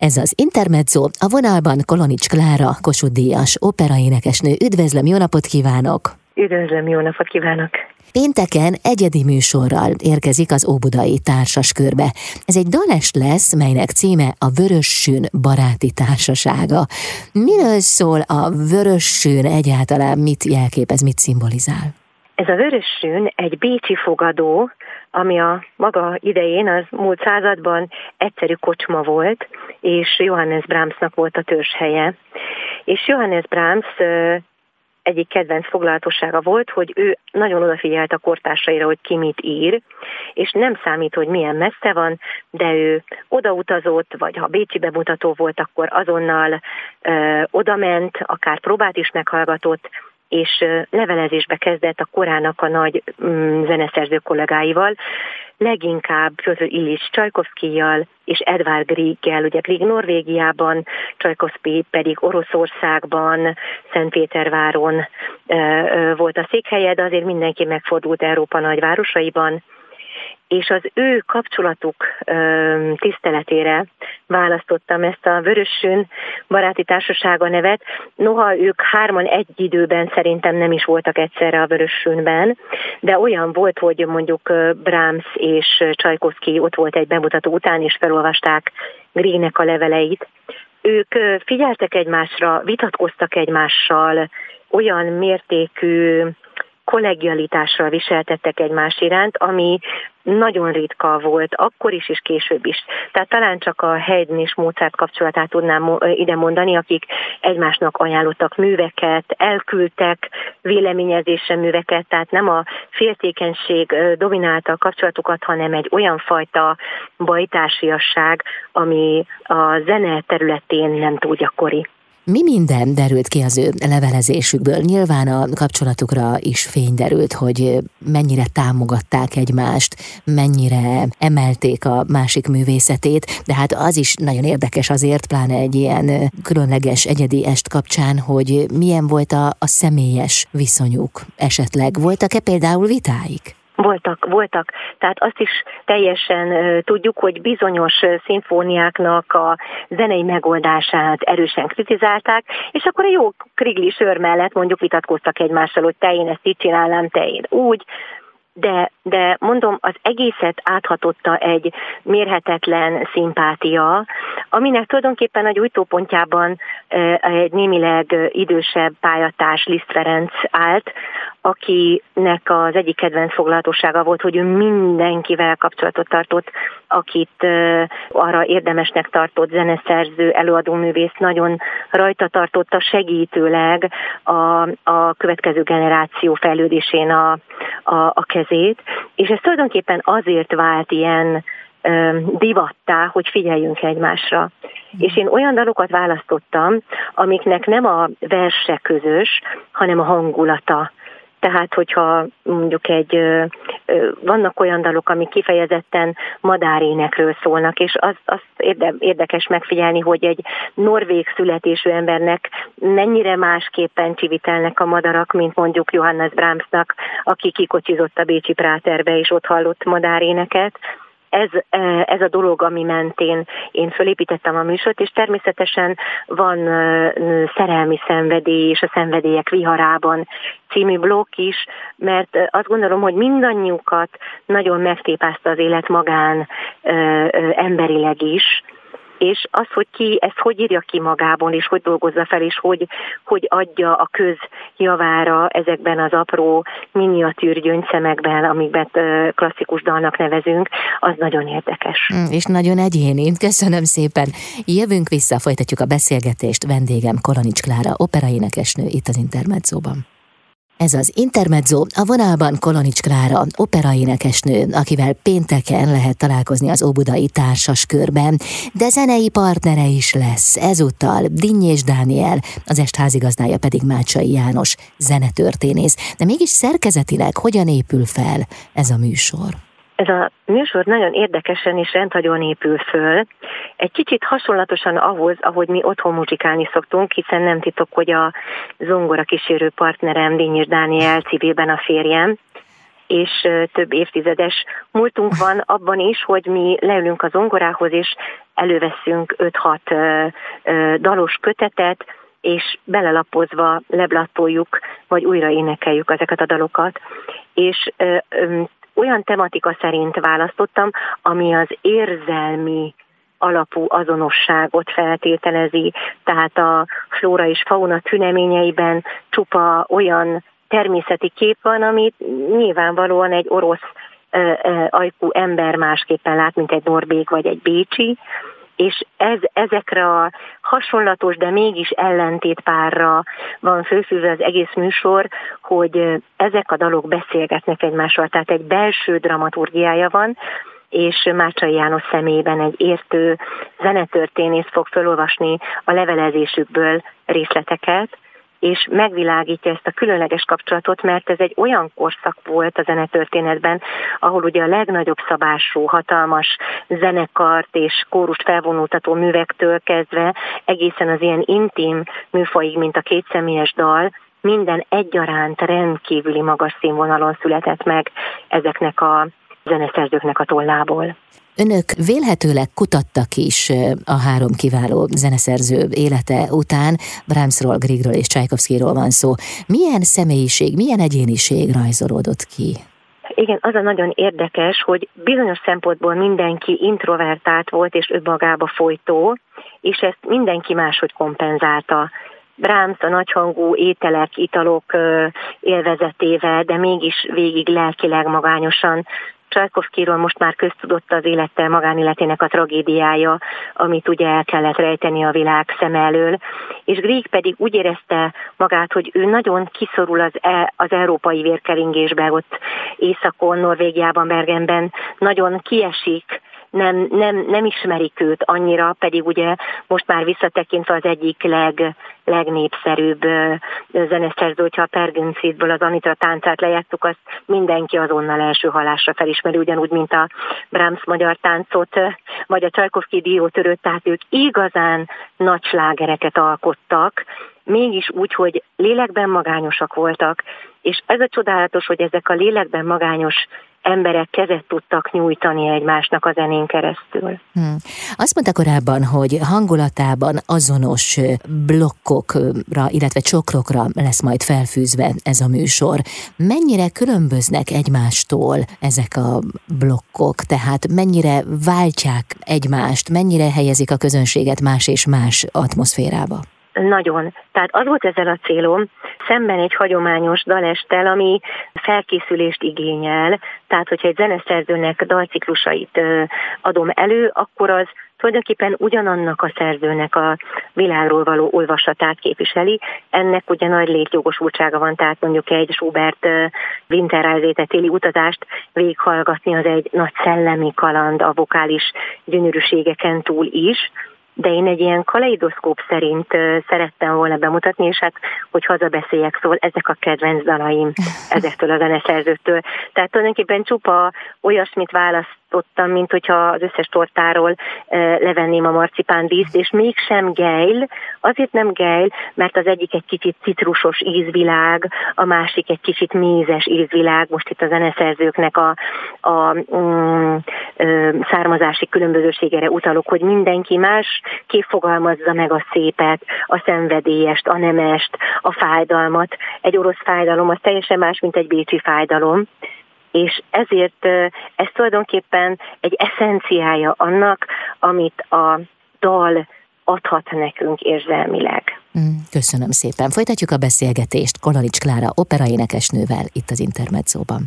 Ez az Intermezzo, a vonalban Kolonics Klára, Kossuth Díjas, operaénekesnő. Üdvözlöm, jó napot kívánok! Üdvözlöm, jó napot kívánok! Pénteken egyedi műsorral érkezik az Óbudai Társas Körbe. Ez egy dalest lesz, melynek címe a Vörössün Baráti Társasága. Miről szól a Vörössün egyáltalán, mit jelképez, mit szimbolizál? Ez a Vörössün egy bécsi fogadó, ami a maga idején, az múlt században egyszerű kocsma volt, és Johannes Brahmsnak volt a törzshelye. És Johannes Brahms egyik kedvenc foglalatossága volt, hogy ő nagyon odafigyelt a kortársaira, hogy ki mit ír, és nem számít, hogy milyen messze van, de ő odautazott, vagy ha Bécsi bemutató volt, akkor azonnal ö, odament, akár próbát is meghallgatott, és levelezésbe kezdett a korának a nagy mm, zeneszerző kollégáival, leginkább Piotr Illich Csajkovszkijjal és Edvard Grieggel, ugye Grieg Norvégiában, Csajkovszki pedig Oroszországban, Szentpéterváron volt a székhelye, de azért mindenki megfordult Európa nagyvárosaiban, és az ő kapcsolatuk tiszteletére választottam ezt a Vörösön baráti társasága nevet. Noha ők hárman egy időben szerintem nem is voltak egyszerre a Vörösönben, de olyan volt, hogy mondjuk Brahms és Csajkovszki ott volt egy bemutató után, és felolvasták Greenek a leveleit. Ők figyeltek egymásra, vitatkoztak egymással, olyan mértékű kollegialitásra viseltettek egymás iránt, ami nagyon ritka volt, akkor is és később is. Tehát talán csak a Haydn és Mozart kapcsolatát tudnám ide mondani, akik egymásnak ajánlottak műveket, elküldtek véleményezésre műveket, tehát nem a féltékenység dominálta a kapcsolatukat, hanem egy olyan fajta bajtársiasság, ami a zene területén nem túl gyakori. Mi minden derült ki az ő levelezésükből? Nyilván a kapcsolatukra is fény derült, hogy mennyire támogatták egymást, mennyire emelték a másik művészetét, de hát az is nagyon érdekes azért, pláne egy ilyen különleges egyedi est kapcsán, hogy milyen volt a, a személyes viszonyuk esetleg. Voltak-e például vitáik? Voltak, voltak. Tehát azt is teljesen tudjuk, hogy bizonyos szimfóniáknak a zenei megoldását erősen kritizálták, és akkor a jó krigli sör mellett mondjuk vitatkoztak egymással, hogy te én ezt így csinálnám, te én úgy, de, de mondom, az egészet áthatotta egy mérhetetlen szimpátia, aminek tulajdonképpen a gyújtópontjában egy némileg idősebb pályatárs Liszt Ferenc állt, akinek az egyik kedvenc foglalatossága volt, hogy ő mindenkivel kapcsolatot tartott, akit arra érdemesnek tartott zeneszerző, előadóművész, nagyon rajta tartotta segítőleg a, a következő generáció fejlődésén a, a, a kezét, és ez tulajdonképpen azért vált ilyen divattá, hogy figyeljünk egymásra. Mm. És én olyan dalokat választottam, amiknek nem a verse közös, hanem a hangulata. Tehát, hogyha mondjuk egy, vannak olyan dalok, amik kifejezetten madárénekről szólnak, és az, az érdekes megfigyelni, hogy egy norvég születésű embernek mennyire másképpen csivitelnek a madarak, mint mondjuk Johannes Brahmsnak, aki kikocsizott a Bécsi Práterbe, és ott hallott madáréneket ez, e, ez a dolog, ami mentén én fölépítettem a műsort, és természetesen van szerelmi szenvedély és a szenvedélyek viharában című blokk is, mert azt gondolom, hogy mindannyiukat nagyon megtépázta az élet magán emberileg is, és az, hogy ki ezt hogy írja ki magában, és hogy dolgozza fel, és hogy, hogy adja a köz javára ezekben az apró miniatűr gyöngyszemekben, amiket klasszikus dalnak nevezünk, az nagyon érdekes. Mm, és nagyon egyéni. Köszönöm szépen. Jövünk vissza, folytatjuk a beszélgetést. Vendégem Kolonics Klára, operaénekesnő itt az Intermedzóban. Ez az Intermezzo, a vonalban Kolonics Klára, operaénekesnő, akivel pénteken lehet találkozni az Óbudai Társas Körben, de zenei partnere is lesz. Ezúttal Dinnyés Dániel, az est házigazdája pedig Mácsai János, zenetörténész. De mégis szerkezetileg hogyan épül fel ez a műsor? Ez a műsor nagyon érdekesen és rendhagyóan épül föl. Egy kicsit hasonlatosan ahhoz, ahogy mi otthon muzsikálni szoktunk, hiszen nem titok, hogy a zongora kísérő partnerem Dényes Dániel civilben a férjem, és több évtizedes múltunk van abban is, hogy mi leülünk az zongorához, és előveszünk 5-6 dalos kötetet, és belelapozva leblattoljuk, vagy újra énekeljük ezeket a dalokat. És olyan tematika szerint választottam, ami az érzelmi alapú azonosságot feltételezi, tehát a flóra és fauna tüneményeiben csupa olyan természeti kép van, amit nyilvánvalóan egy orosz ajkú ember másképpen lát, mint egy Norbég vagy egy Bécsi, és ez, ezekre a hasonlatos, de mégis ellentétpárra van főfűzve az egész műsor, hogy ezek a dalok beszélgetnek egymással, tehát egy belső dramaturgiája van, és Mácsai János személyében egy értő zenetörténész fog felolvasni a levelezésükből részleteket, és megvilágítja ezt a különleges kapcsolatot, mert ez egy olyan korszak volt a zenetörténetben, ahol ugye a legnagyobb szabású, hatalmas zenekart és kórust felvonultató művektől kezdve egészen az ilyen intim műfajig, mint a kétszemélyes dal, minden egyaránt rendkívüli magas színvonalon született meg ezeknek a zeneszerzőknek a tollából. Önök vélhetőleg kutattak is a három kiváló zeneszerző élete után, Brahmsról, Griegről és Csajkovszkiról van szó. Milyen személyiség, milyen egyéniség rajzolódott ki? Igen, az a nagyon érdekes, hogy bizonyos szempontból mindenki introvertált volt és önmagába folytó, és ezt mindenki máshogy kompenzálta. Brahms a nagyhangú ételek, italok élvezetével, de mégis végig lelkileg magányosan Csajkovszkiról most már köztudott az élettel, magánéletének a tragédiája, amit ugye el kellett rejteni a világ szem elől, és Grieg pedig úgy érezte magát, hogy ő nagyon kiszorul az, e, az európai vérkeringésbe, ott északon, Norvégiában, Bergenben, nagyon kiesik nem, nem, nem ismerik őt annyira, pedig ugye most már visszatekintve az egyik leg, legnépszerűbb zeneszerző, hogyha a Pergenszidből az Anitra táncát lejátszuk, azt mindenki azonnal első halásra felismeri, ugyanúgy, mint a Brahms magyar táncot, vagy a Csajkovszki diótörőt, tehát ők igazán nagy slágereket alkottak, mégis úgy, hogy lélekben magányosak voltak, és ez a csodálatos, hogy ezek a lélekben magányos emberek kezet tudtak nyújtani egymásnak a zenén keresztül. Hmm. Azt mondta korábban, hogy hangulatában azonos blokkokra, illetve csokrokra lesz majd felfűzve ez a műsor. Mennyire különböznek egymástól ezek a blokkok, tehát mennyire váltják egymást, mennyire helyezik a közönséget más és más atmoszférába? Nagyon. Tehát az volt ezzel a célom, szemben egy hagyományos dalestel, ami felkészülést igényel, tehát hogyha egy zeneszerzőnek dalciklusait adom elő, akkor az tulajdonképpen ugyanannak a szerzőnek a világról való olvasatát képviseli. Ennek ugye nagy létjogosultsága van, tehát mondjuk egy Schubert Winterreise téli utazást végighallgatni, az egy nagy szellemi kaland a vokális gyönyörűségeken túl is, de én egy ilyen kaleidoszkóp szerint szerettem volna bemutatni, és hát, hogy hazabeszéljek, szól, ezek a kedvenc dalaim ezektől a zeneszerzőtől. Tehát tulajdonképpen csupa olyasmit választ választottam, mint hogyha az összes tortáról levenném a marcipán díszt, és mégsem gejl. Azért nem gejl, mert az egyik egy kicsit citrusos ízvilág, a másik egy kicsit mézes ízvilág. Most itt a zeneszerzőknek a, a mm, származási különbözőségére utalok, hogy mindenki más képfogalmazza meg a szépet, a szenvedélyest, a nemest, a fájdalmat. Egy orosz fájdalom az teljesen más, mint egy bécsi fájdalom és ezért ez tulajdonképpen egy eszenciája annak, amit a dal adhat nekünk érzelmileg. Mm, köszönöm szépen. Folytatjuk a beszélgetést Kolarics Klára operaénekesnővel itt az Intermedzóban.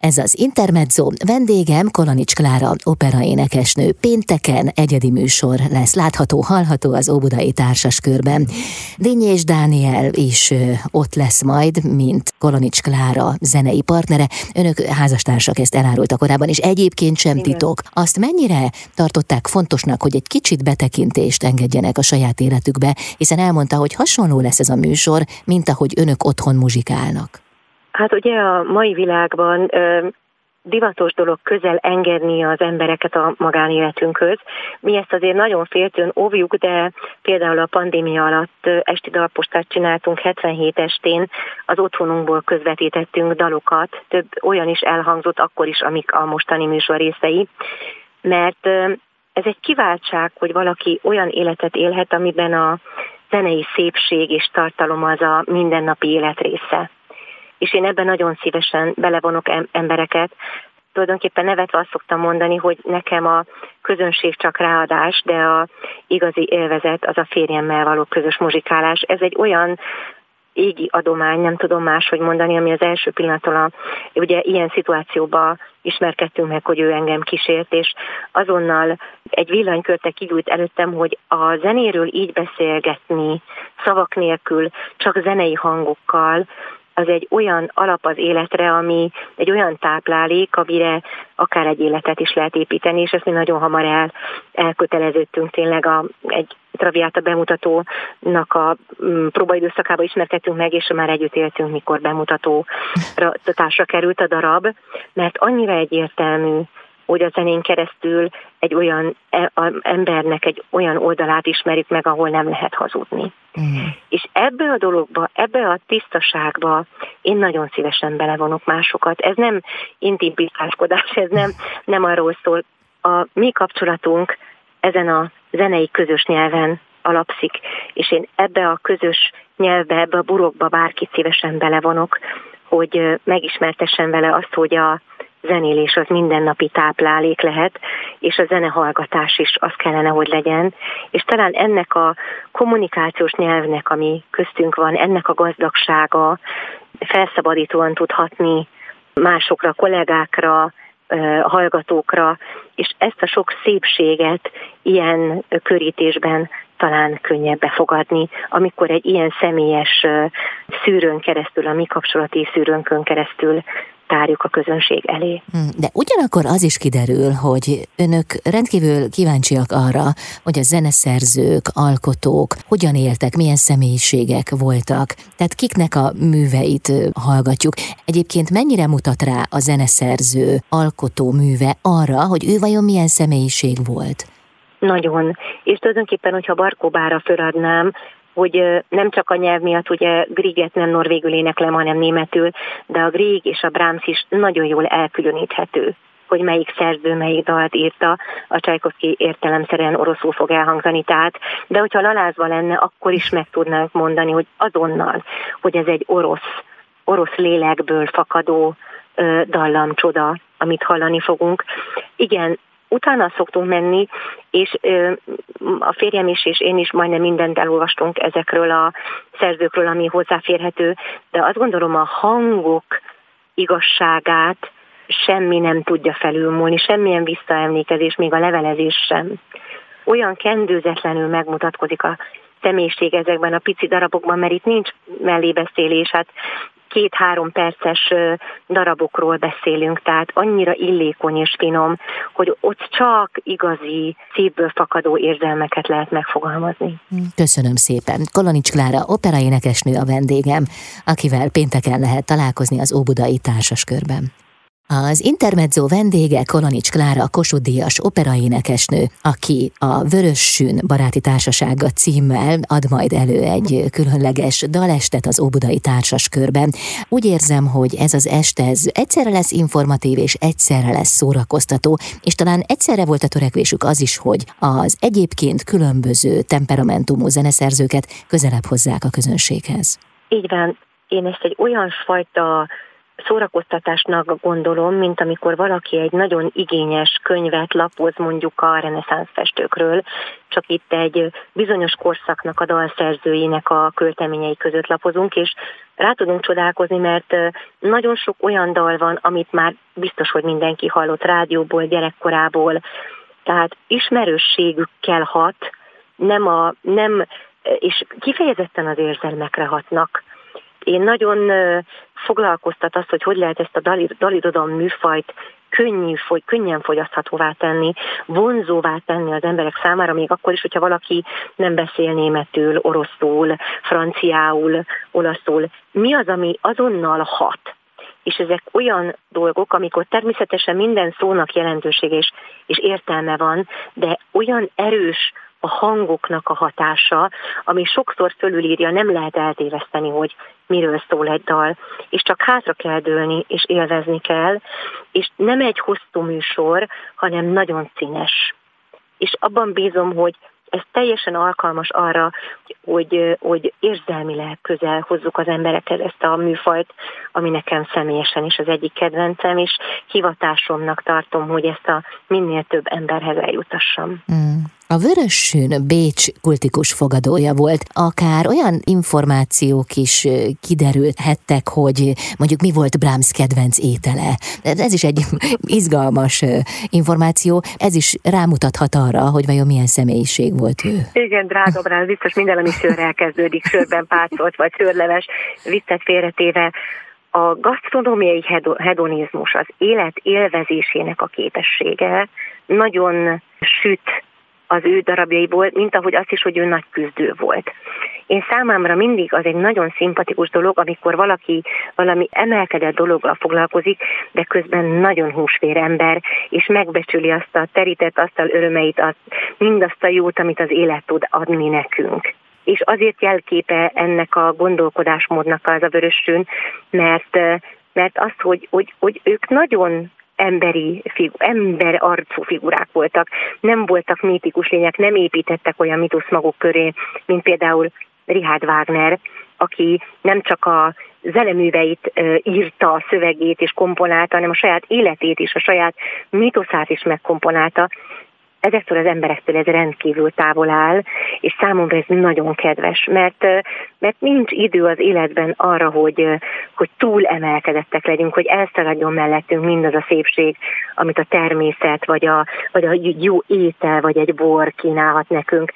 Ez az Intermezzo. Vendégem Kolonics Klára, operaénekesnő. Pénteken egyedi műsor lesz látható, hallható az Óbudai Társaskörben. Dényi és Dániel is ott lesz majd, mint Kolonics Klára zenei partnere. Önök házastársak ezt elárultak korábban, és egyébként sem Igen. titok. Azt mennyire tartották fontosnak, hogy egy kicsit betekintést engedjenek a saját életükbe, hiszen elmondta, hogy hasonló lesz ez a műsor, mint ahogy önök otthon muzsikálnak. Hát ugye a mai világban divatos dolog közel engedni az embereket a magánéletünkhöz. Mi ezt azért nagyon féltően óvjuk, de például a pandémia alatt esti dalpostát csináltunk 77 estén, az otthonunkból közvetítettünk dalokat, több olyan is elhangzott akkor is, amik a mostani műsor részei, mert ez egy kiváltság, hogy valaki olyan életet élhet, amiben a zenei szépség és tartalom az a mindennapi élet része és én ebben nagyon szívesen belevonok embereket. Tulajdonképpen nevetve azt szoktam mondani, hogy nekem a közönség csak ráadás, de a igazi élvezet az a férjemmel való közös muzsikálás. Ez egy olyan égi adomány, nem tudom máshogy mondani, ami az első pillanattól a, ugye ilyen szituációba ismerkedtünk meg, hogy ő engem kísért, és azonnal egy villanykörte kigyújt előttem, hogy a zenéről így beszélgetni, szavak nélkül, csak zenei hangokkal, az egy olyan alap az életre, ami egy olyan táplálék, amire akár egy életet is lehet építeni, és ezt mi nagyon hamar el, elköteleződtünk tényleg a, egy Traviata bemutatónak a mm, próbaidőszakába ismerkedtünk meg, és már együtt éltünk, mikor bemutatásra került a darab, mert annyira egyértelmű, hogy a zenén keresztül egy olyan e, embernek egy olyan oldalát ismerjük meg, ahol nem lehet hazudni. Mm. És ebbe a dologba, ebbe a tisztaságba én nagyon szívesen belevonok másokat. Ez nem intimpításkodás, ez nem, nem arról szól. A mi kapcsolatunk ezen a zenei közös nyelven alapszik, és én ebbe a közös nyelvbe, ebbe a burokba bárkit szívesen belevonok, hogy megismertessen vele azt, hogy a zenélés az mindennapi táplálék lehet, és a zenehallgatás is az kellene, hogy legyen. És talán ennek a kommunikációs nyelvnek, ami köztünk van, ennek a gazdagsága felszabadítóan tudhatni másokra, kollégákra, hallgatókra, és ezt a sok szépséget ilyen körítésben talán könnyebb befogadni, amikor egy ilyen személyes szűrőn keresztül, a mi kapcsolati szűrőnkön keresztül tárjuk a közönség elé. Hm, de ugyanakkor az is kiderül, hogy önök rendkívül kíváncsiak arra, hogy a zeneszerzők, alkotók hogyan éltek, milyen személyiségek voltak, tehát kiknek a műveit hallgatjuk. Egyébként mennyire mutat rá a zeneszerző, alkotó műve arra, hogy ő vajon milyen személyiség volt? Nagyon. És tulajdonképpen, hogyha Barkóbára föladnám, hogy nem csak a nyelv miatt, ugye Grieget nem norvégül éneklem, hanem németül, de a Grieg és a Brahms is nagyon jól elkülöníthető hogy melyik szerző melyik dalt írta, a Csajkovszki értelemszerűen oroszul fog elhangzani, tehát, de hogyha lalázva lenne, akkor is meg tudnánk mondani, hogy azonnal, hogy ez egy orosz, orosz lélekből fakadó ö, dallam csoda, amit hallani fogunk. Igen, utána szoktunk menni, és a férjem is, és én is majdnem mindent elolvastunk ezekről a szerzőkről, ami hozzáférhető, de azt gondolom a hangok igazságát semmi nem tudja felülmúlni, semmilyen visszaemlékezés, még a levelezés sem. Olyan kendőzetlenül megmutatkozik a személyiség ezekben a pici darabokban, mert itt nincs mellébeszélés, hát két-három perces darabokról beszélünk, tehát annyira illékony és finom, hogy ott csak igazi szívből fakadó érzelmeket lehet megfogalmazni. Köszönöm szépen. Kolonics Klára, operaénekesnő a vendégem, akivel pénteken lehet találkozni az Óbudai Társaskörben. Az Intermezzo vendége Kolonics Klára, Kossuth Díjas operaénekesnő, aki a Vörössün baráti társasága címmel ad majd elő egy különleges dalestet az Óbudai Társaskörben. Úgy érzem, hogy ez az este ez egyszerre lesz informatív és egyszerre lesz szórakoztató, és talán egyszerre volt a törekvésük az is, hogy az egyébként különböző temperamentumú zeneszerzőket közelebb hozzák a közönséghez. Így van. Én ezt egy olyan fajta szórakoztatásnak gondolom, mint amikor valaki egy nagyon igényes könyvet lapoz mondjuk a reneszánsz festőkről, csak itt egy bizonyos korszaknak a dalszerzőinek a költeményei között lapozunk, és rá tudunk csodálkozni, mert nagyon sok olyan dal van, amit már biztos, hogy mindenki hallott rádióból, gyerekkorából, tehát ismerősségükkel hat, nem, a, nem és kifejezetten az érzelmekre hatnak én nagyon foglalkoztat azt, hogy hogy lehet ezt a dalidodom műfajt könnyű, fogy, könnyen fogyaszthatóvá tenni, vonzóvá tenni az emberek számára, még akkor is, hogyha valaki nem beszél németül, oroszul, franciául, olaszul. Mi az, ami azonnal hat? és ezek olyan dolgok, amikor természetesen minden szónak jelentősége és, és értelme van, de olyan erős a hangoknak a hatása, ami sokszor fölülírja, nem lehet eltéveszteni, hogy miről szól egy dal, és csak hátra kell dőlni, és élvezni kell, és nem egy hosszú műsor, hanem nagyon színes. És abban bízom, hogy ez teljesen alkalmas arra, hogy, hogy érzelmileg közel hozzuk az emberekhez ezt a műfajt, ami nekem személyesen is az egyik kedvencem, és hivatásomnak tartom, hogy ezt a minél több emberhez eljutassam. Mm. A Vörössön Bécs kultikus fogadója volt, akár olyan információk is kiderülhettek, hogy mondjuk mi volt Brahms kedvenc étele. Ez is egy izgalmas információ, ez is rámutathat arra, hogy vajon milyen személyiség volt ő. Igen, drága Brahms, biztos minden, ami sörrel kezdődik, sörben pácolt vagy sörleves, viccet félretéve, a gasztronómiai hedonizmus, az élet élvezésének a képessége nagyon süt az ő darabjaiból, mint ahogy azt is, hogy ő nagy küzdő volt. Én számámra mindig az egy nagyon szimpatikus dolog, amikor valaki valami emelkedett dologgal foglalkozik, de közben nagyon húsvér ember, és megbecsüli azt a terített asztal örömeit, azt, mindazt a jót, amit az élet tud adni nekünk és azért jelképe ennek a gondolkodásmódnak az a vörösön, mert, mert az, hogy, hogy, hogy ők nagyon emberi, figu, ember arcú figurák voltak, nem voltak mítikus lények, nem építettek olyan mitosz maguk köré, mint például Richard Wagner, aki nem csak a zeneműveit írta, a szövegét és komponálta, hanem a saját életét is, a saját mitoszát is megkomponálta, ezektől az emberektől ez rendkívül távol áll, és számomra ez nagyon kedves, mert, mert nincs idő az életben arra, hogy, hogy túl emelkedettek legyünk, hogy elszaladjon mellettünk mindaz a szépség, amit a természet, vagy a, vagy a jó étel, vagy egy bor kínálhat nekünk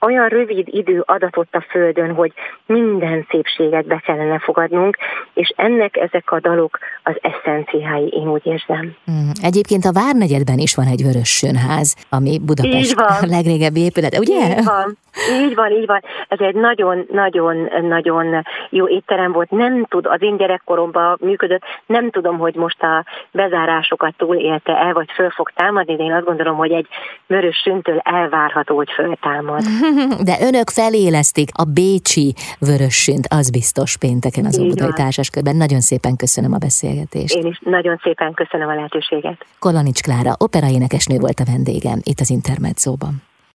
olyan rövid idő adatott a Földön, hogy minden szépséget be kellene fogadnunk, és ennek ezek a dalok az eszenciái, én úgy érzem. Mm. Egyébként a Várnegyedben is van egy vörös sönház, ami Budapest legrégebbi épület, ugye? Így van. Így van, így van. Ez egy nagyon-nagyon-nagyon jó étterem volt. Nem tud, az én gyerekkoromban működött, nem tudom, hogy most a bezárásokat túlélte el, vagy föl fog támadni, de én azt gondolom, hogy egy vörös süntől elvárható, hogy föltámad. De önök felélesztik a bécsi vörössint, az biztos pénteken az Óbudai Társaskörben. Nagyon szépen köszönöm a beszélgetést. Én is nagyon szépen köszönöm a lehetőséget. Kolanics Klára, operaénekesnő volt a vendégem itt az Intermedzóban.